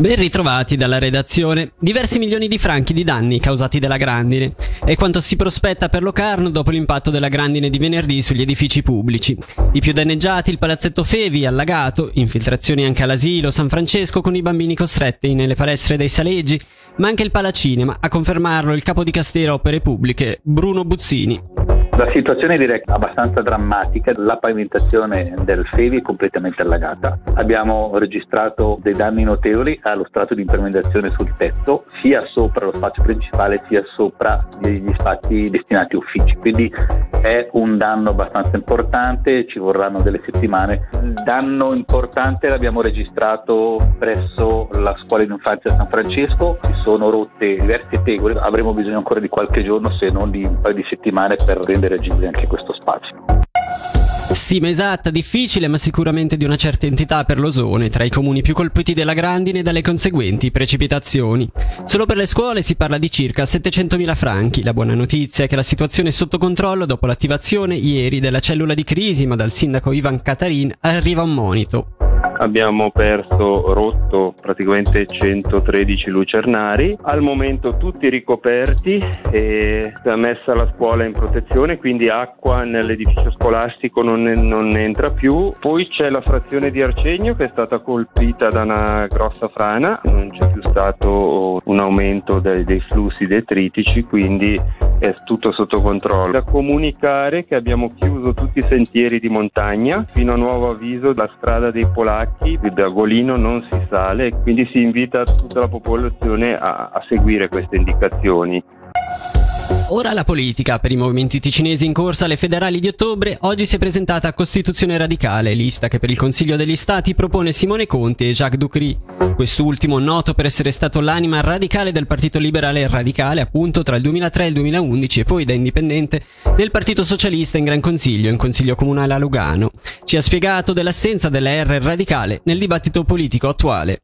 Ben ritrovati dalla redazione. Diversi milioni di franchi di danni causati dalla grandine. È quanto si prospetta per Locarno dopo l'impatto della grandine di venerdì sugli edifici pubblici. I più danneggiati il palazzetto Fevi allagato, infiltrazioni anche all'asilo San Francesco con i bambini costretti nelle palestre dei Saleggi, ma anche il Palacinema, a confermarlo il capo di Castero Opere Pubbliche, Bruno Buzzini. La situazione direi abbastanza drammatica, la pavimentazione del Fevi è completamente allagata. Abbiamo registrato dei danni notevoli allo strato di impermeazione sul tetto, sia sopra lo spazio principale sia sopra gli spazi destinati a uffici. Quindi è un danno abbastanza importante, ci vorranno delle settimane. Il danno importante l'abbiamo registrato presso la scuola di infanzia San Francesco, si sono rotte diverse tegole, avremo bisogno ancora di qualche giorno se non di un paio di settimane per rendere agibile anche questo spazio. Stima esatta, difficile, ma sicuramente di una certa entità per l'ozone, tra i comuni più colpiti dalla grandine e dalle conseguenti precipitazioni. Solo per le scuole si parla di circa 700.000 franchi. La buona notizia è che la situazione è sotto controllo dopo l'attivazione ieri della cellula di crisi, ma dal sindaco Ivan Katarin arriva un monito abbiamo perso, rotto praticamente 113 lucernari, al momento tutti ricoperti e messa la scuola in protezione, quindi acqua nell'edificio scolastico non, non entra più. Poi c'è la frazione di Arcegno che è stata colpita da una grossa frana, non c'è più stato un aumento dei, dei flussi detritici, quindi è tutto sotto controllo. Da comunicare che abbiamo chiuso tutti i sentieri di montagna fino a nuovo avviso la strada dei Polacchi da Golino non si sale, quindi si invita tutta la popolazione a, a seguire queste indicazioni. Ora la politica. Per i movimenti ticinesi in corsa alle federali di ottobre, oggi si è presentata Costituzione Radicale, lista che per il Consiglio degli Stati propone Simone Conte e Jacques Ducry. Quest'ultimo, noto per essere stato l'anima radicale del Partito Liberale Radicale, appunto, tra il 2003 e il 2011 e poi da indipendente nel Partito Socialista in Gran Consiglio, in Consiglio Comunale a Lugano. Ci ha spiegato dell'assenza della R radicale nel dibattito politico attuale.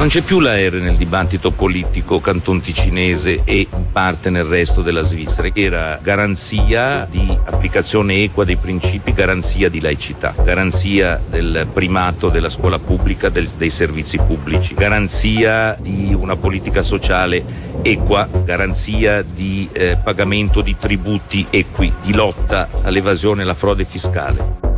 Non c'è più la R nel dibattito politico canton ticinese e in parte nel resto della Svizzera. Era garanzia di applicazione equa dei principi, garanzia di laicità, garanzia del primato della scuola pubblica, del, dei servizi pubblici, garanzia di una politica sociale equa, garanzia di eh, pagamento di tributi equi, di lotta all'evasione e alla frode fiscale.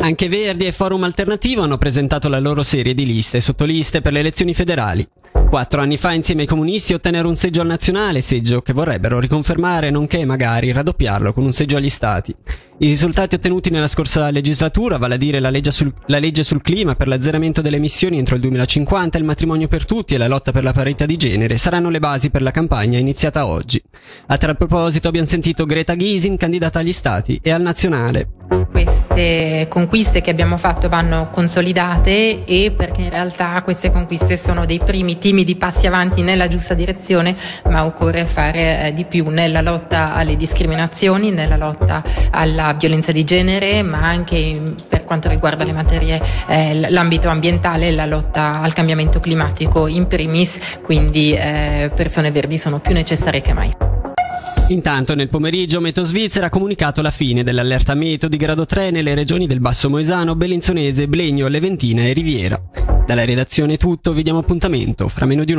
Anche Verdi e Forum Alternativo hanno presentato la loro serie di liste e sottoliste per le elezioni federali. Quattro anni fa insieme ai comunisti ottennero un seggio al nazionale, seggio che vorrebbero riconfermare nonché magari raddoppiarlo con un seggio agli stati. I risultati ottenuti nella scorsa legislatura, vale a dire la legge, sul, la legge sul clima per l'azzeramento delle emissioni entro il 2050, il matrimonio per tutti e la lotta per la parità di genere, saranno le basi per la campagna iniziata oggi. A tal proposito abbiamo sentito Greta Gysin, candidata agli stati e al nazionale queste conquiste che abbiamo fatto vanno consolidate e perché in realtà queste conquiste sono dei primi timidi passi avanti nella giusta direzione, ma occorre fare eh, di più nella lotta alle discriminazioni, nella lotta alla violenza di genere, ma anche per quanto riguarda le materie, eh, l'ambito ambientale, la lotta al cambiamento climatico in primis, quindi eh, persone verdi sono più necessarie che mai. Intanto nel pomeriggio Meteo Svizzera ha comunicato la fine dell'allerta meteo di grado 3 nelle regioni del Basso Moesano, Bellinzonese, Blegno, Leventina e Riviera. Dalla redazione è tutto, vi diamo appuntamento fra meno di un'ora.